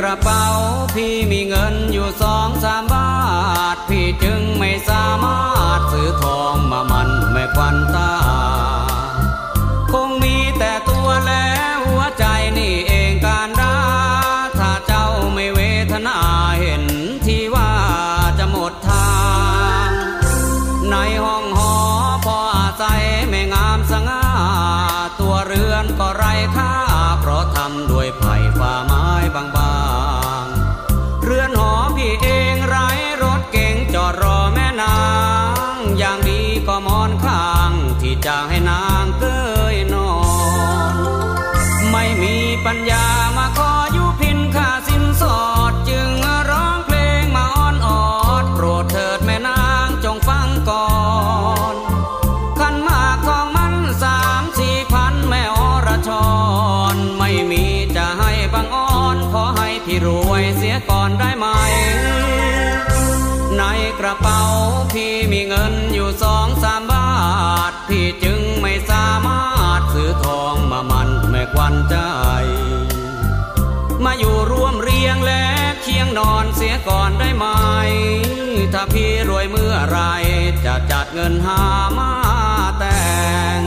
กระเป๋าพี่มีเงินอยู่สองสามบาท พี่จึงไม่สามารถซื้อทองมามันไม่ควันตา คงมีแต่ตัวและหัวใจนี่เองการดาถ้าเจ้าไม่เวทนาเห็นที่ว่าจะหมดทาง ในห้องหอพออาศัยไม่งามสง่าตัวเรือนก็ไร้ค่าเพราะทำด้วยไผ่ฝ่าไม้า มันแม่ควันใจมาอยู่ร่วมเรียงและเคียงนอนเสียก่อนได้ไหม ถ้าพี่รวยเมื่อไรจะจัดเงินหามาแต่ง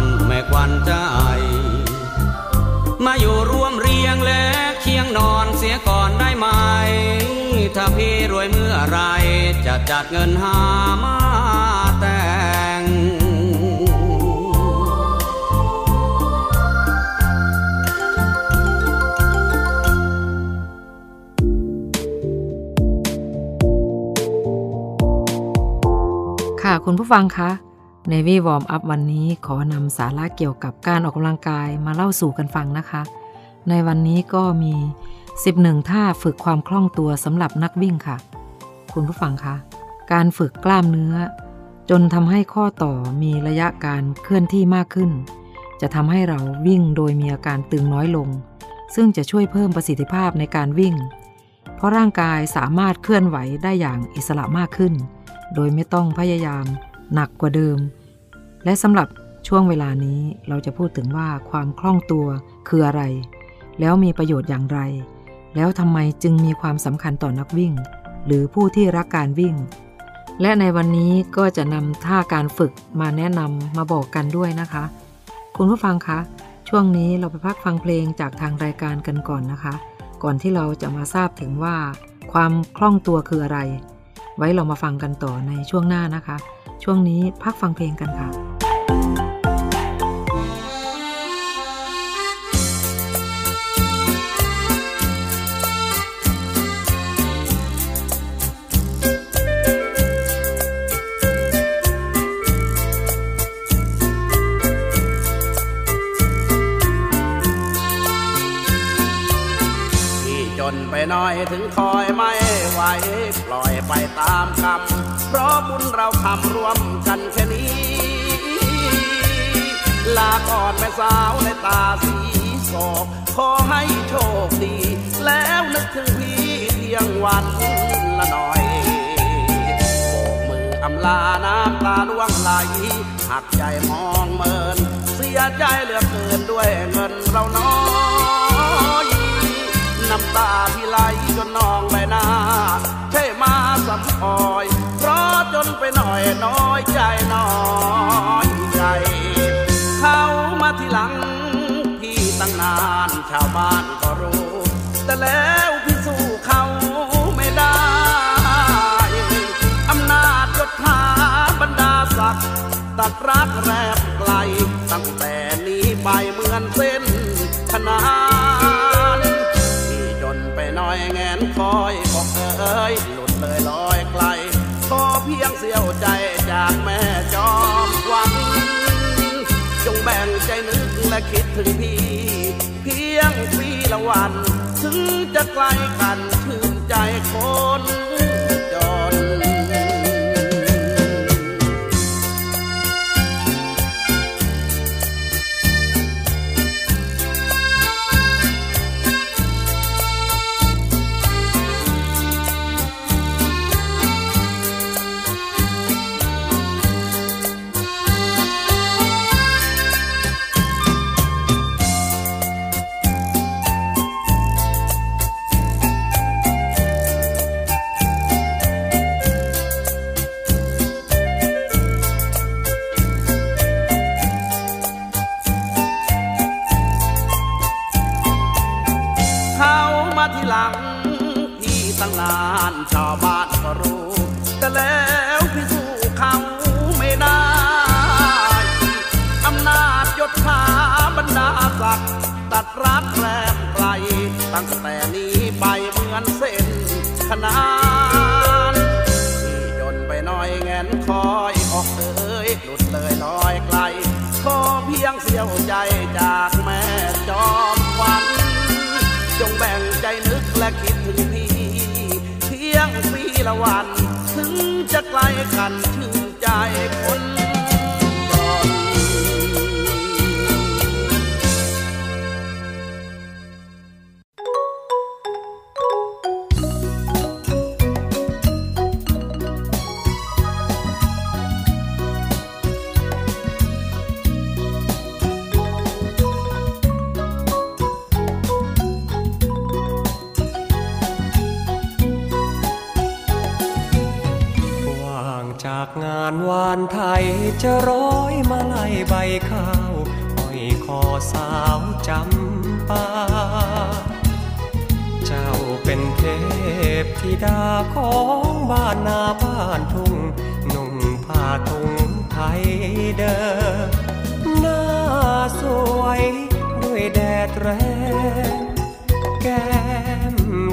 ันแม่ควันใจ มาอยู่ร่วมเรียงและเคียงนอนเสียก่อนได้ไหม ถ้าพี่รวยเมื่อไรจะจัดเงินหามาแต่งค่ะคุณผู้ฟังคะ ในวี่วอร์มอัพวันนี้ขอนำสาระเกี่ยวกับการออกกำลังกายมาเล่าสู่กันฟังนะคะ ในวันนี้ก็มี 11 ท่าฝึกความคล่องตัวสำหรับนักวิ่งค่ะ คุณผู้ฟังคะการฝึกกล้ามเนื้อ จนทำให้ข้อต่อมีระยะการเคลื่อนที่มากขึ้น จะทำให้เราวิ่งโดยมีอาการตึงน้อยลง ซึ่งจะช่วยเพิ่มประสิทธิภาพในการวิ่ง เพราะร่างกายสามารถเคลื่อนไหวได้อย่างอิสระมากขึ้น โดยไม่ต้องพยายามหนักกว่าเดิม และสำหรับช่วงเวลานี้เราจะพูดถึงว่าความคล่องตัวคืออะไร แล้วมีประโยชน์อย่างไร แล้วทำไมจึงมีความสำคัญต่อนักวิ่ง หรือผู้ที่รักการวิ่ง และในวันนี้ก็จะนำท่าการฝึกมาแนะนำมาบอกกันด้วยนะคะ คุณผู้ฟังคะ ช่วงนี้เราไปพักฟังเพลงจากทางรายการกันก่อนนะคะ ก่อนที่เราจะมาทราบถึงว่า ความคล่องตัวคืออะไร ไว้เรามาฟังกันต่อในช่วงหน้านะคะ ช่วงนี้พักฟังเพลงกันค่ะ นไปน่อยถึงคอยไม่ไหว ปล่อยไปตามกรรมเพราะบุญเราทำรวมกันแค่นี้ ลาก่อนแม่สาวในตาสีโศกขอให้โชคดี แล้วนึกถึงพี่เที่ยงวันละหน่อยโบกมืออำลาน้ำตาล่วงไหลหักใจมองเมิน เสียใจเหลือเกินด้วยเงินเราน้อย น้ำตาพี่ไหลจนนองใบหน้าใช่มาสัมพอย เพราะจนไปหน่อยน้อยใจน้อยใจเขามาทีหลังพี่ตั้งนานชาวบ้านก็รู้ แต่แล้ว จากแม่จอมควังจงแบ่งใจนึกและคิดถึงพี่ เพียงปีละวัน ถึงจะไกลกันชื่นใจคน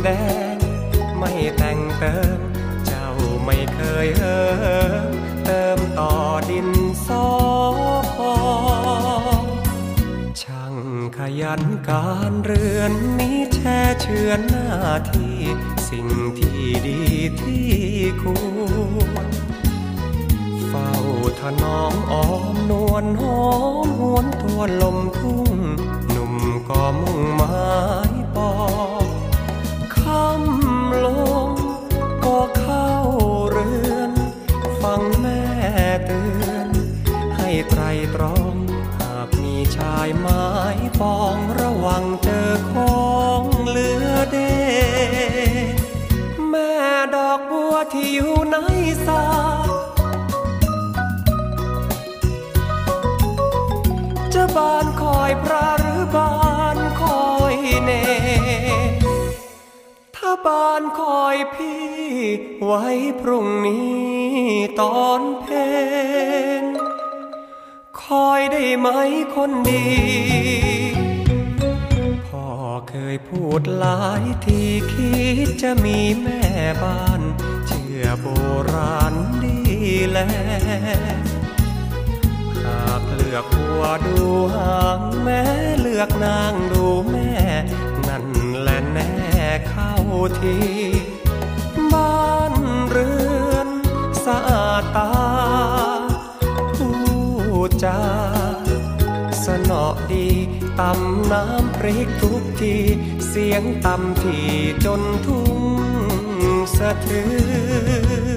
ดง ไม่แต่งเติม เจ้าไม่เคยเอิมเติมต่อดินสอพอช่างขยันการเรือนนี้แช่เชือนหน้าที่ สิ่งที่ดีที่ควรเฝ้าถนอมอ้อมนวลหอมหวนทวนลมทุ่ง หนุ่มก็มุ่งหมาย ชายไม้ปองระวังเจอของเหลือเด แม่ดอกบัวที่อยู่ในสาจะบานคอยพระหรือบานคอยเน ถ้าบานคอยพี่ ไว้พรุ่งนี้ตอนเพน คอยได้ไหมคนดี พ่อเคยพูดหลายทีคิดจะมีแม่บ้าน เชื่อโบราณดีแลหากเลือกหัวดูหางแม่เลือกนางดูแม่ นั่นแหละแน่เข้าทีบ้านเรือนสะอาดตา จาสนอดีตำน้ำพริกทุกที เสียงตำที่จนทุ่งสะเทือน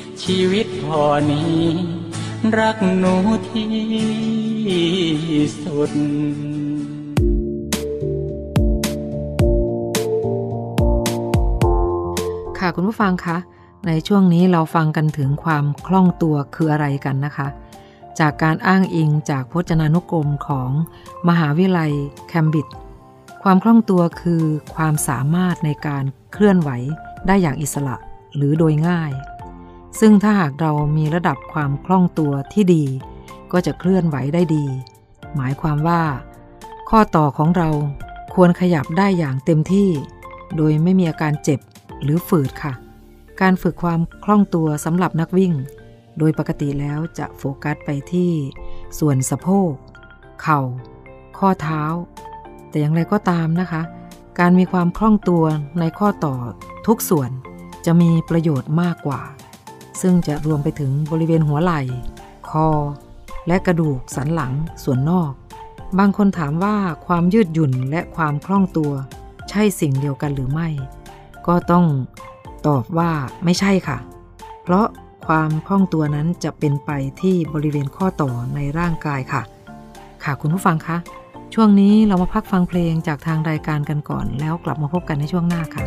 ชีวิตพอนี้ รักหนูที่สุดค่ะคุณผู้ฟังคะในช่วงนี้เราฟังกันถึงความคล่องตัวคืออะไรกันนะคะ จากการอ้างอิงจากพจนานุกรมของมหาวิทยาลัยแคมบริดจ์ความคล่องตัวคือความสามารถในการเคลื่อนไหวได้อย่างอิสระหรือโดยง่าย ซึ่งถ้าหากเรามีระดับความคล่องตัวที่ดี ก็จะเคลื่อนไหวได้ดี หมายความว่า ข้อต่อของเราควรขยับได้อย่างเต็มที่ โดยไม่มีอาการเจ็บหรือฝืดค่ะ การฝึกความคล่องตัวสำหรับนักวิ่ง โดยปกติแล้วจะโฟกัสไปที่ ส่วนสะโพก เข่า ข้อเท้า แต่อย่างไรก็ตามนะคะ การมีความคล่องตัวในข้อต่อทุกส่วนจะมีประโยชน์มากกว่า ซึ่งจะรวมไปถึงบริเวณหัวไหล่ คอ และกระดูกสันหลังส่วนนอก บางคนถามว่าความยืดหยุ่นและความคล่องตัว ใช่สิ่งเดียวกันหรือไม่ ก็ต้องตอบว่าไม่ใช่ค่ะ เพราะความคล่องตัวนั้นจะเป็นไปที่บริเวณข้อต่อในร่างกายค่ะ ค่ะคุณผู้ฟังคะ ช่วงนี้เรามาพักฟังเพลงจากทางรายการกันก่อน แล้วกลับมาพบกันในช่วงหน้าค่ะ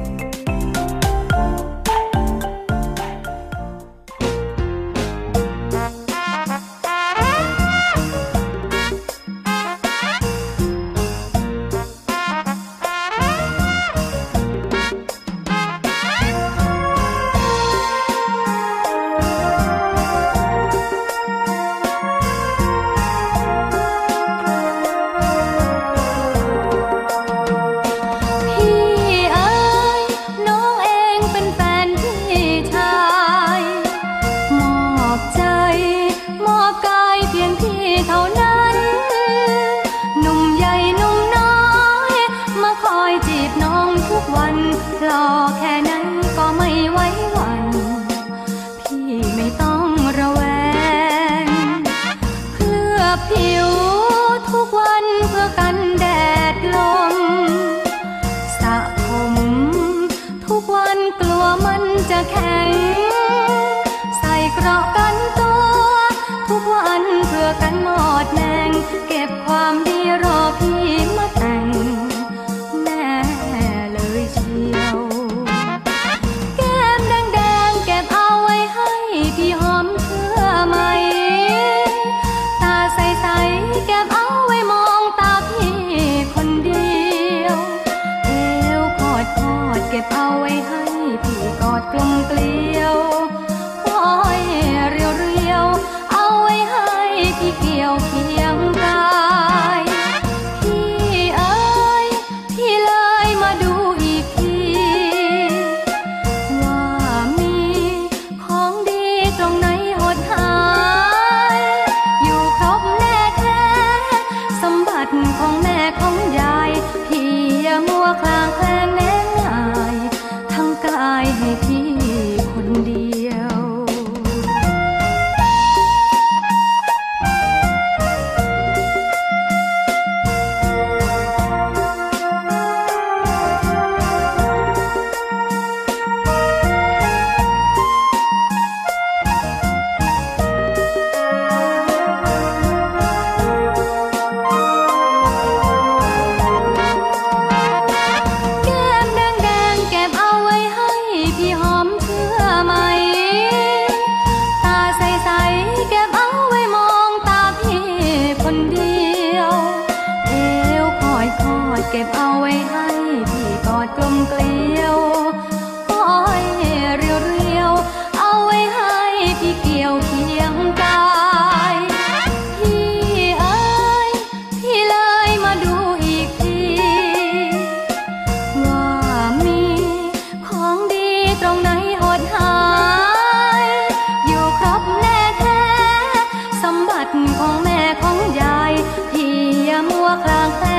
เก็บเอาไว้ให้พี่กอดกลมเกลียว น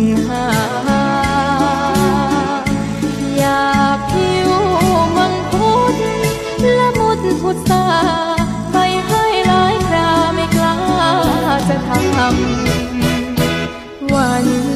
นหา อยากผิวมังคุดละมุดพุทธาไปให้หลายคราไม่กล้าจะทำวัน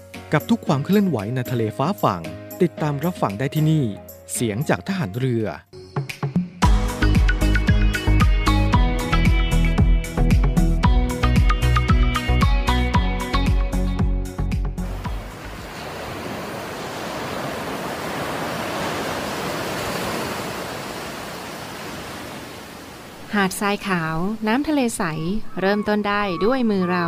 กับทุกความเคลื่อนไหวในทะเลฟ้าฝั่ง ติดตามรับฟังได้ที่นี่ เสียงจากทหารเรือ หาดทรายขาว น้ำทะเลใส เริ่มต้นได้ด้วยมือเรา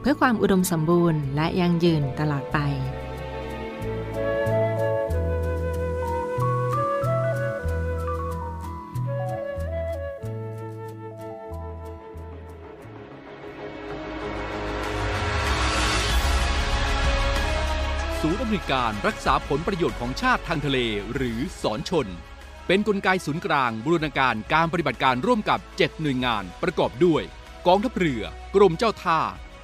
เพื่อความอุดมสมบูรณ์และยั่งยืนตลอดไป ศูนย์อำนวยการรักษาผลประโยชน์ของชาติทางทะเลหรือสอนชน เป็นนกลไกศูนย์กลางบูรณาการการปฏิบัติการร่วมกับ 7 หน่วยงานประกอบด้วย กองทัพเรือ กรมเจ้าท่า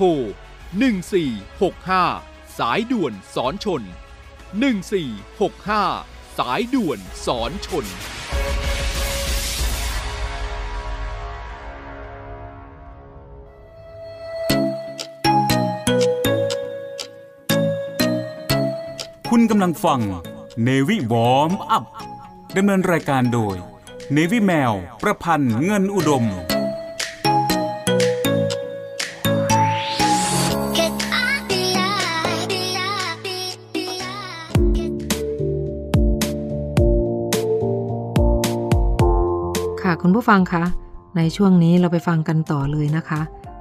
โทร 1465 สายด่วนสอนชน 1465 สายด่วนสอนชน คุณกำลังฟังเนวิวอมอัพดำเนินรายการโดย เนวิแมว ประพันธ์เงินอุดม คุณผู้ฟังคะ ในช่วงนี้เราไปฟังกันต่อเลยนะคะ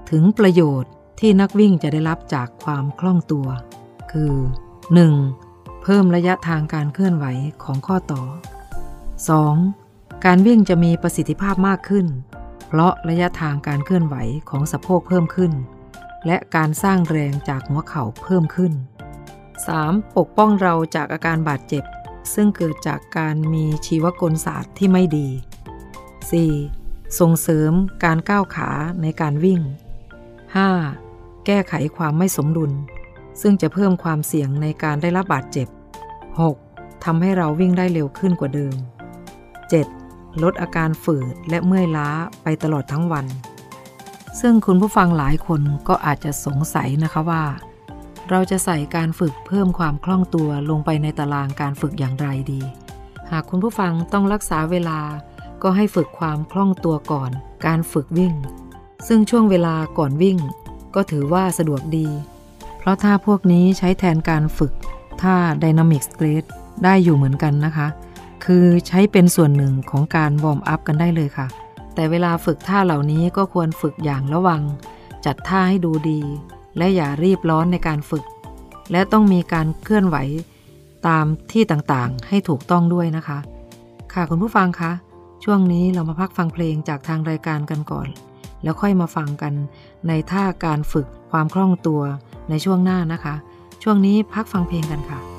ถึงประโยชน์ที่นักวิ่งจะได้รับจากความคล่องตัว คือ 1. เพิ่มระยะทางการเคลื่อนไหวของข้อต่อ 2. การวิ่งจะมีประสิทธิภาพมากขึ้น เพราะระยะทางการเคลื่อนไหวของสะโพกเพิ่มขึ้น และการสร้างแรงจากหัวเข่าเพิ่มขึ้น 3. ปกป้องเราจากอาการบาดเจ็บ ซึ่งเกิดจากการมีชีวกลศาสตร์ที่ไม่ดี 4. ส่งเสริมการก้าวขาในการวิ่ง 5. แก้ไขความไม่สมดุล ซึ่งจะเพิ่มความเสี่ยงในการได้รับบาดเจ็บ 6. ทำให้เราวิ่งได้เร็วขึ้นกว่าเดิม 7. ลดอาการฝืดและเมื่อยล้าไปตลอดทั้งวัน ซึ่งคุณผู้ฟังหลายคนก็อาจจะสงสัยนะคะว่า เราจะใส่การฝึกเพิ่มความคล่องตัวลงไปในตารางการฝึกอย่างไรดี หากคุณผู้ฟังต้องรักษาเวลา ก็ให้ฝึกความคล่องตัวก่อน การฝึกวิ่ง ซึ่งช่วงเวลาก่อนวิ่ง ก็ถือว่าสะดวกดี เพราะท่าพวกนี้ใช้แทนการฝึกท่า Dynamic s t r e t ได้อยู่เหมือนกันนะคะ คือใช้เป็นส่วนหนึ่งของการวอร์มอัพกันได้เลยค่ะ แต่เวลาฝึกท่าเหล่านี้ก็ควรฝึกอย่างระวัง จัดท่าให้ดูดี และอย่ารีบร้อนในการฝึก และต้องมีการเคลื่อนไหวตามที่ต่างๆ ให้ถูกต้องด้วยนะคะ ค่ะคุณผู้ฟังคะ ช่วงนี้เรามาพักฟังเพลงจากทางรายการกันก่อน แล้วค่อยมาฟังกันในท่าการฝึกความคล่องตัวในช่วงหน้านะคะ ช่วงนี้พักฟังเพลงกันค่ะ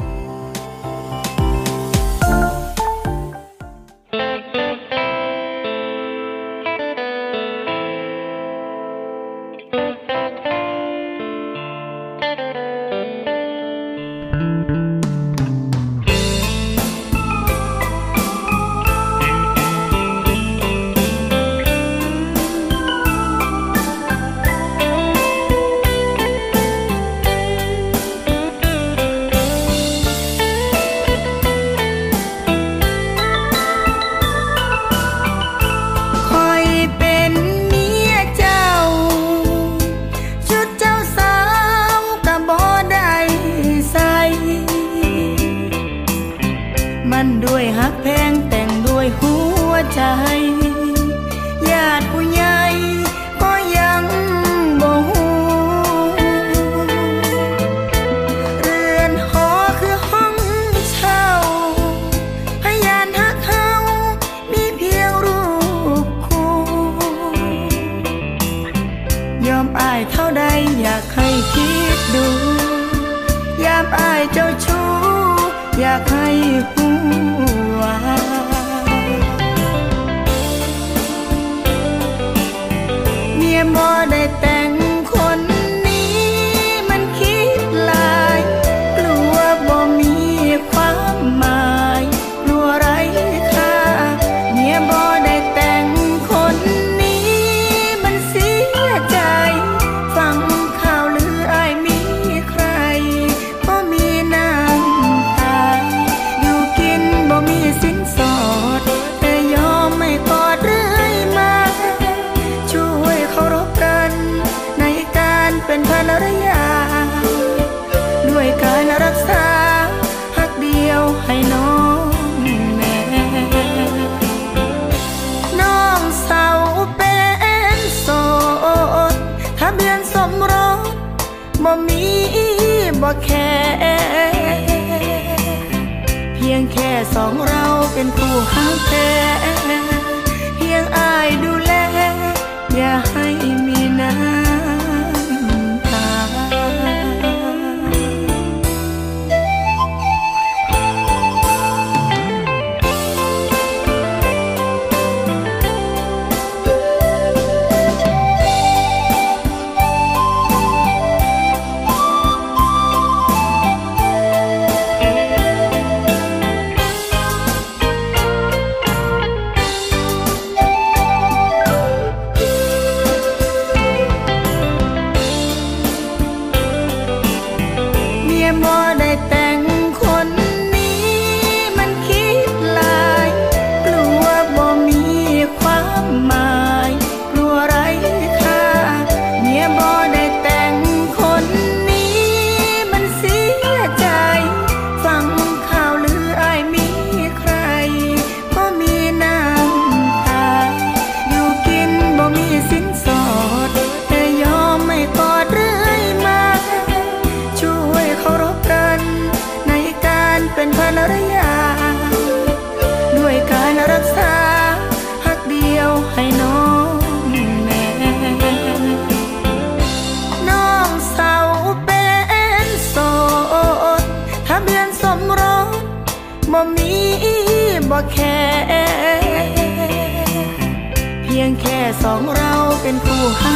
สองเราเป็นคู่หาแท้ สองเราเป็นคู่หา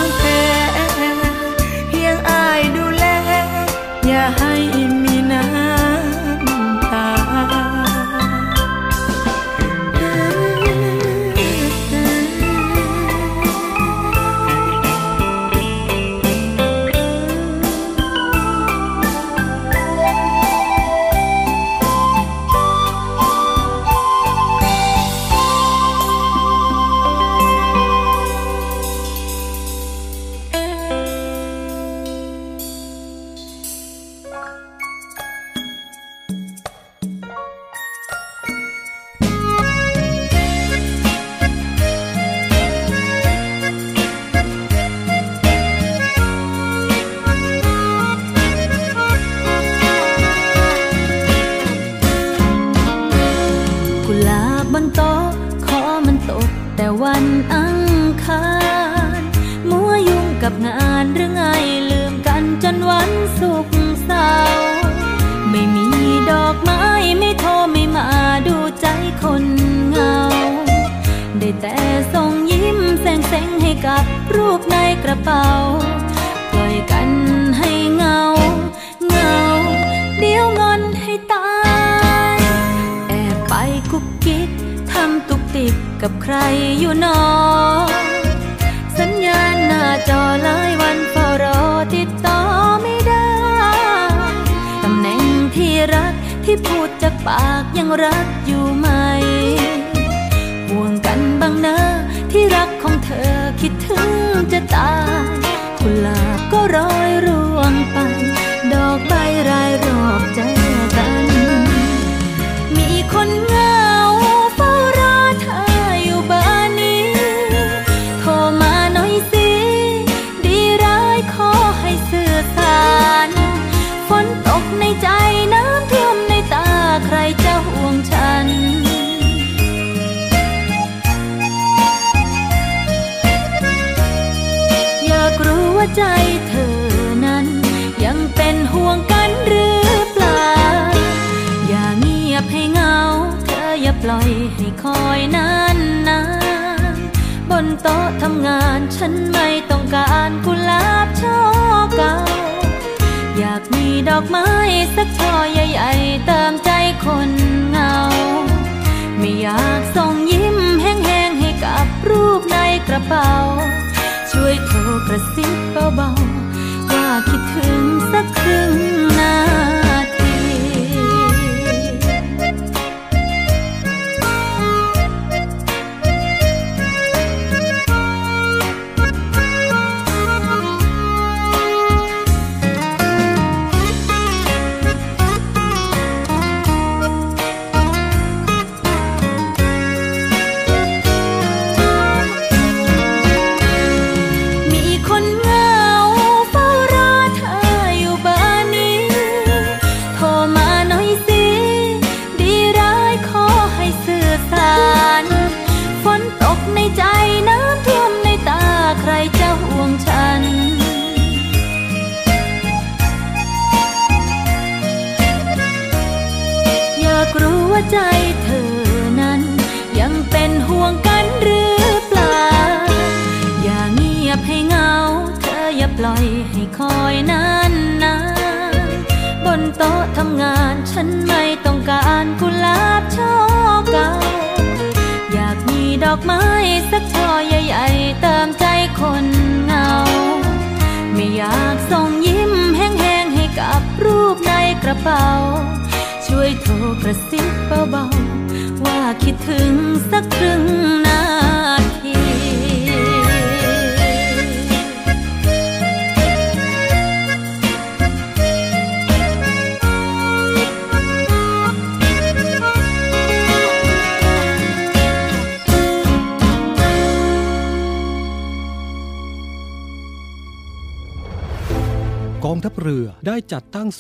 ปากยังรัก ฉันไม่ต้องการกุหลาบช่อเก่า อยากมีดอกไม้สักช่อใหญ่ๆเติมใจคนเหงา ไม่อยากส่งยิ้มแห้งๆให้กับรูปในกระเป๋า ช่วยโทรกระซิบเบาๆว่าคิดถึงสักครึ่ง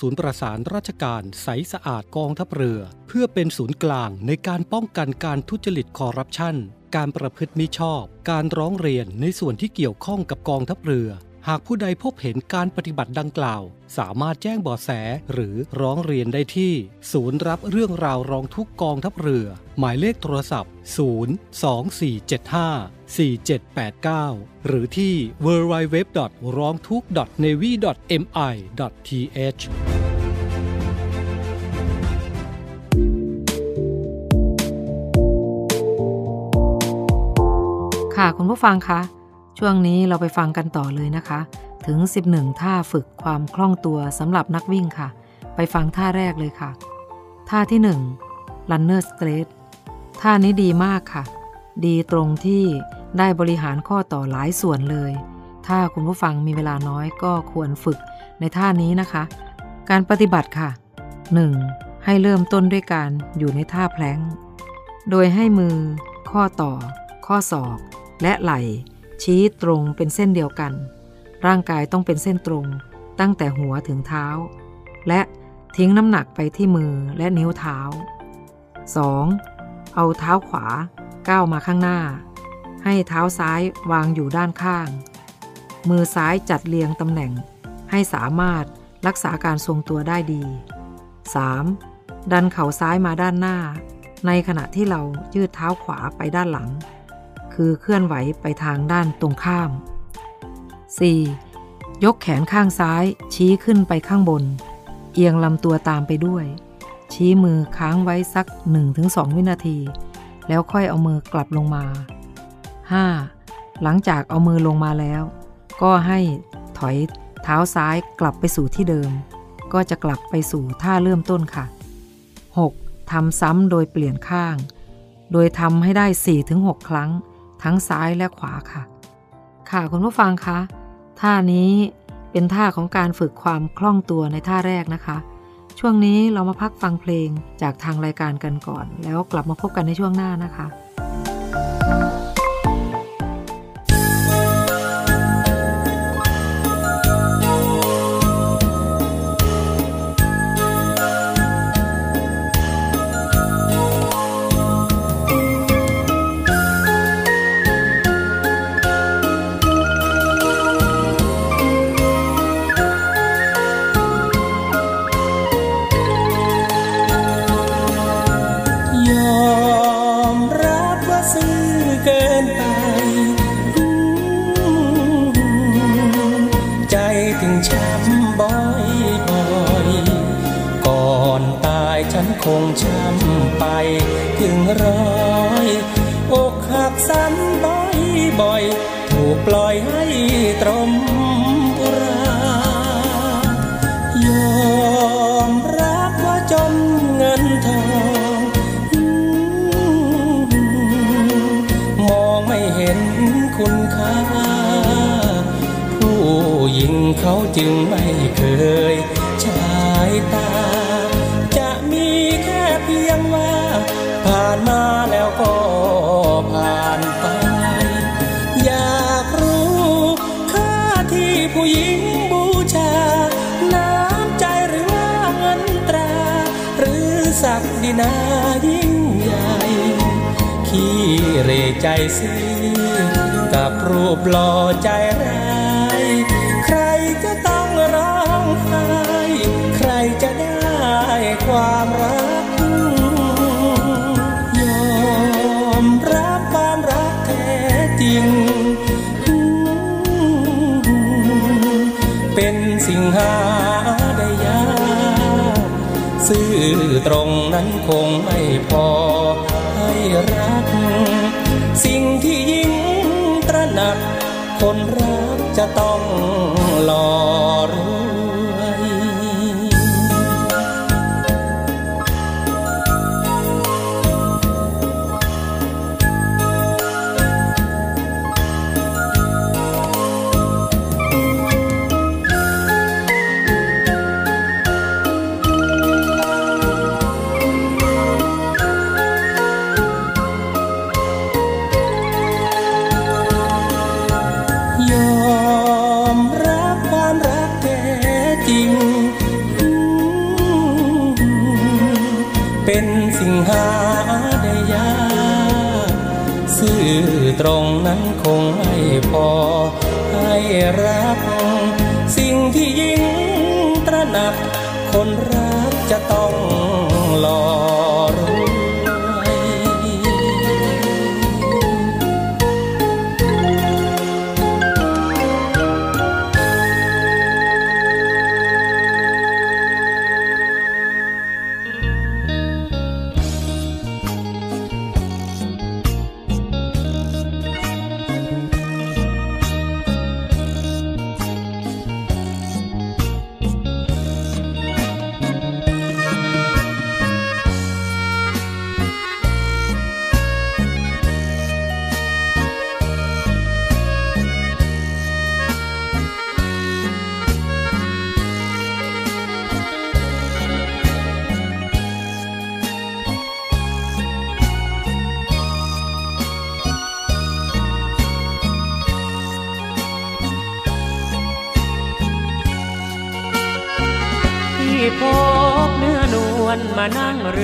ศูนย์ประสานราชการใสสะอาดกองทัพเรือ เพื่อเป็นศูนย์กลางในการป้องกันการทุจริตคอร์รัปชัน การประพฤติมิชอบ การร้องเรียนในส่วนที่เกี่ยวข้องกับกองทัพเรือ หากผู้ใดพบเห็นการปฏิบัติดังกล่าว สามารถแจ้งเบาะแสหรือร้องเรียนได้ที่ ศูนย์รับเรื่องราวร้องทุกกองทัพเรือ หมายเลขโทรศัพท์ 02475 4789 หรือที่ www. ร้องทุกข์ navy mi th ค่ะคุณผู้ฟังคะช่วงนี้เราไปฟังกันต่อเลยนะคะ ถึง 11 ท่าฝึกความคล่องตัวสำหรับนักวิ่งค่ะ ไปฟังท่าแรกเลยค่ะ ท่าที่ 1 runner straight ท่านี้ดีมากค่ะ ดีตรงที่ได้บริหารข้อต่อหลายส่วนเลย ถ้าคุณผู้ฟังมีเวลาน้อยก็ควรฝึกในท่านี้นะคะ การปฏิบัติค่ะ 1. ให้เริ่มต้นด้วยการอยู่ในท่าแพลงโดยให้มือ ข้อต่อ ข้อศอก และไหล่ ชี้ตรงเป็นเส้นเดียวกัน ร่างกายต้องเป็นเส้นตรงตั้งแต่หัวถึงเท้า และทิ้งน้ำหนักไปที่มือและนิ้วเท้า 2. เอาเท้าขวาก้าวมาข้างหน้า ให้เท้าซ้ายวางอยู่ด้านข้าง มือซ้ายจัดเรียงตำแหน่ง ให้สามารถรักษาการทรงตัวได้ดี 3. ดันเข่าซ้ายมาด้านหน้า ในขณะที่เรายืดเท้าขวาไปด้านหลัง คือเคลื่อนไหวไปทางด้านตรงข้าม 4. ยกแขนข้างซ้ายชี้ขึ้นไปข้างบน เอียงลำตัวตามไปด้วย ชี้มือค้างไว้สัก 1-2 วินาที แล้วค่อยเอามือกลับลงมา 5. หลังจากเอามือลงมาแล้ว ก็ให้ถอยเท้าซ้ายกลับไปสู่ที่เดิม ก็จะกลับไปสู่ท่าเริ่มต้นค่ะ 6. ทำซ้ำโดยเปลี่ยนข้าง โดยทำให้ได้ 4-6 ครั้ง ทั้งซ้ายและขวาค่ะ ค่ะคุณผู้ฟังคะ ท่านี้เป็นท่าของการฝึกความคล่องตัวในท่าแรกนะคะ ช่วงนี้เรามาพักฟังเพลงจากทางรายการกันก่อน แล้วกลับมาพบกันในช่วงหน้านะคะ เขาจึงไม่เคยชายตา จะมีแค่เพียงว่า ผ่านมาแล้วก็ผ่านไป อยากรู้ค่าที่ผู้หญิงบูชา น้ำใจหรือว่าเงินตรา หรือศักดินายิ่งใหญ่ขี้เหรใจซื่อกับรูปหล่อใจร้าย ความรัก ยอมรับความรักแท้จริง เป็นสิ่งหาได้ยากซื่อตรงนั้นคงไม่พอให้รัก สิ่งที่ยิ่งตระหนัก คนรักจะต้องหลอก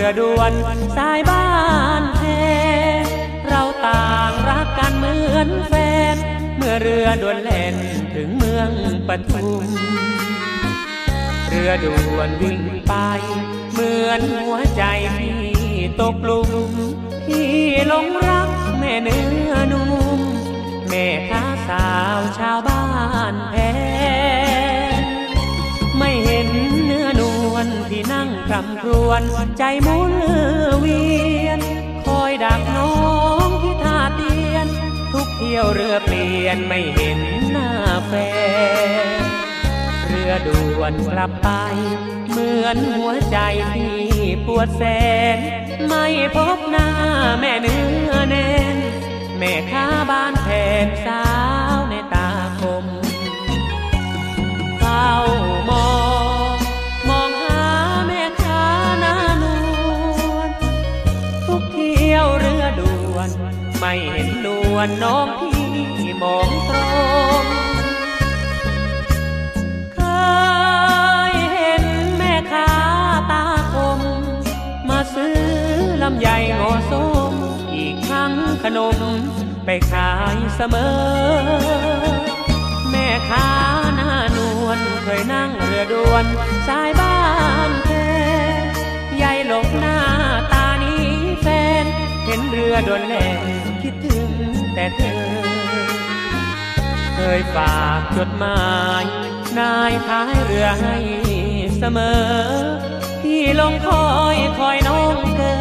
รือด่วนสายบ้านแทนเราต่างรักกันเหมือนแฟน เมื่อเรือด่วนแล่นถึงเมืองปทุม เรือด่วนวิ่งไป เหมือนหัวใจพี่ตกหลุมพี่หลงรักแม่เนื้อนุ่มแม่ค้าสาวชาวบ้านแพไม่เห็นเนื้อนวลที่นั่งคำครวญ ใจหมุนเวียน คอยดักน้องที่ท่าเตียน ทุกเที่ยวเรือเปลี่ยนไม่เห็นหน้าแฟน เรือด่วนกลับไป เหมือนหัวใจที่ปวดแสน ไม่พบหน้าแม่เนื้อแน่น แม่ค้าบ้านแผนสา ไม่เห็นนวลน้องพี่มองตรงเคยเห็นแม่ค้าตาคม มาซื้อลำไยงอส้มอีกทั้งขนมไปขายเสมอ แม่ค้าหน้านวลเคยนั่งเรือด่วนสายบ้านแค่ยายหลบหน้าตา เห็นเรือดวนแล่คิดถึงแต่เธอ เคยฝากจดหมาย นายท้ายเรือให้เสมอ ที่ลงคอยคอยน้องเกอ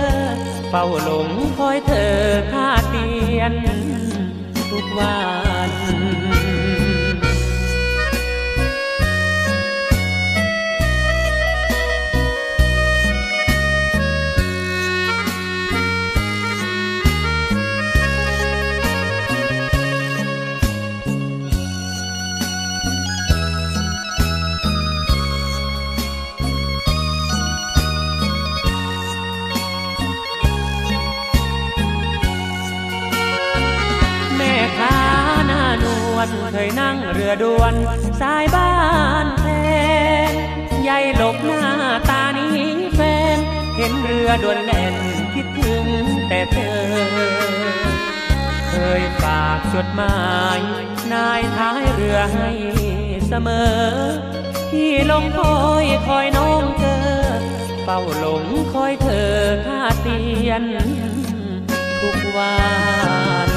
เฝ้าหลงคอยเธอท่าเตียนทุกวัน เคยนั่งเรือด่วนสายบ้านแทนยายหลบหน้าตานี้แฟน เห็นเรือด่วนแล่นคิดถึงแต่เธอ เคยฝากจดหมาย นายท้ายเรือให้เสมอ ที่ลงคอยคอยน้องเกิดเฝ้าหลงคอยเธอท่าเตียนทุกวัน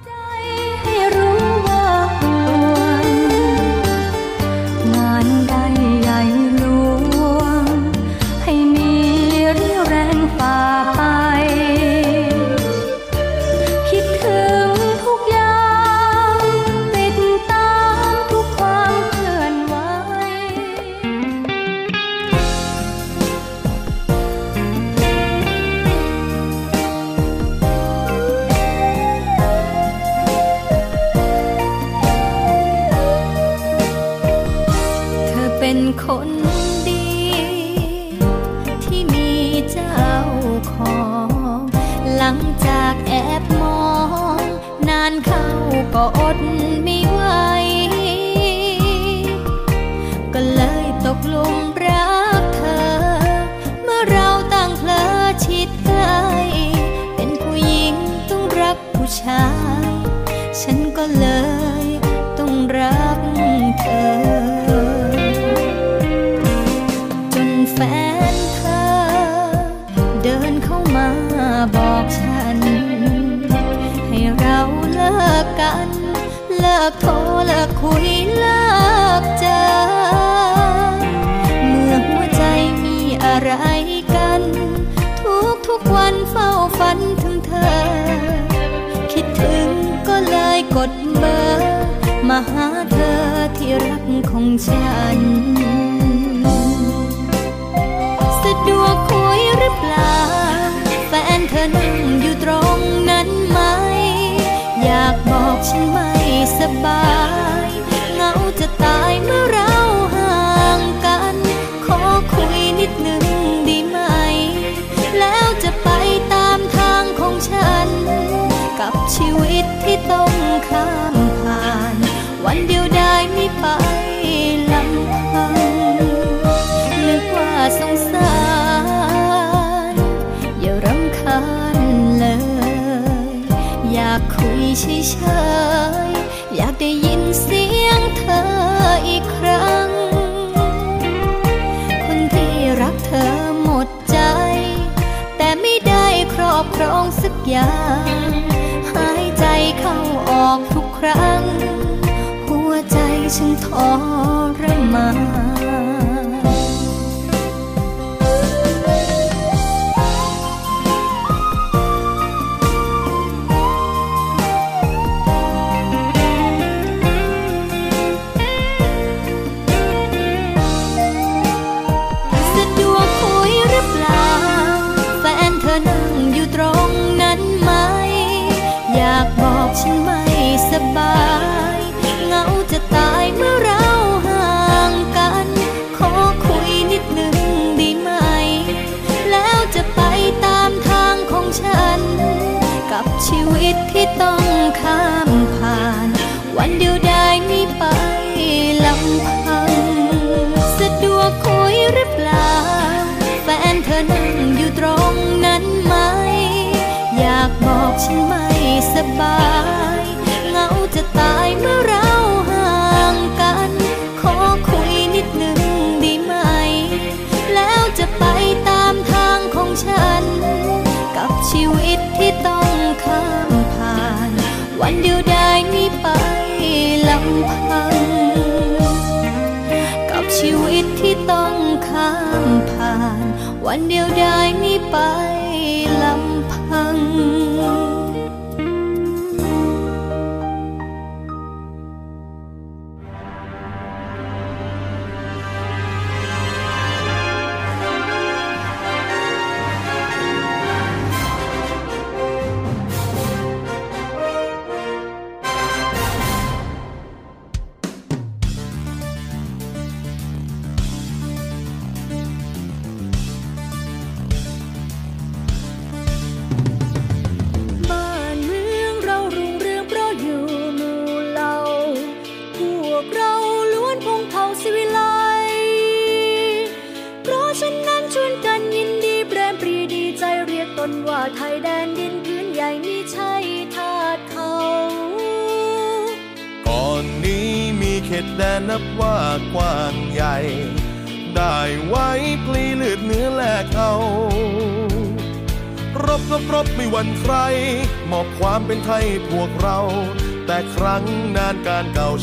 วันเดียวได้นี้ไป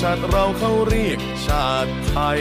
ชาติเราเขาเรียกชาติไทย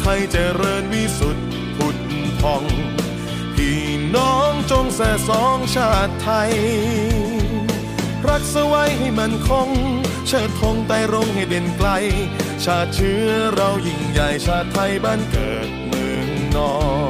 ไทยเจริญวิสุทธิ์ผุดพอง พี่น้องจงแส่สองชาติไทย รักสไว้ให้มันคง เชิดธงไต่รงให้เด่นไกล ชาติเชื้อเรายิ่งใหญ่ชาติไทยบ้านเกิดเมืองนอน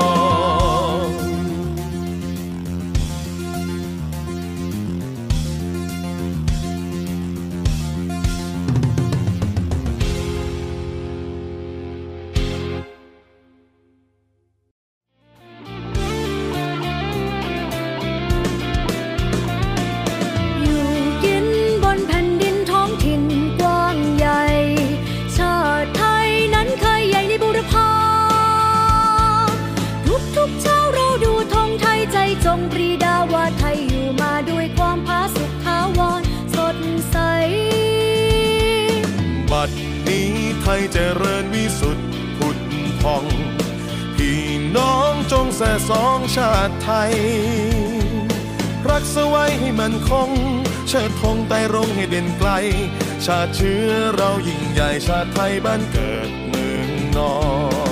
เจริญวิสุทธิ์ผุดพอง พี่น้องจงแส่สองชาติไทย รักสไว้ให้มันคง เชิดธงไต่รงให้เด่นไกล ชาติเชื้อเรายิ่งใหญ่ชาติไทยบ้านเกิดเมืองนอน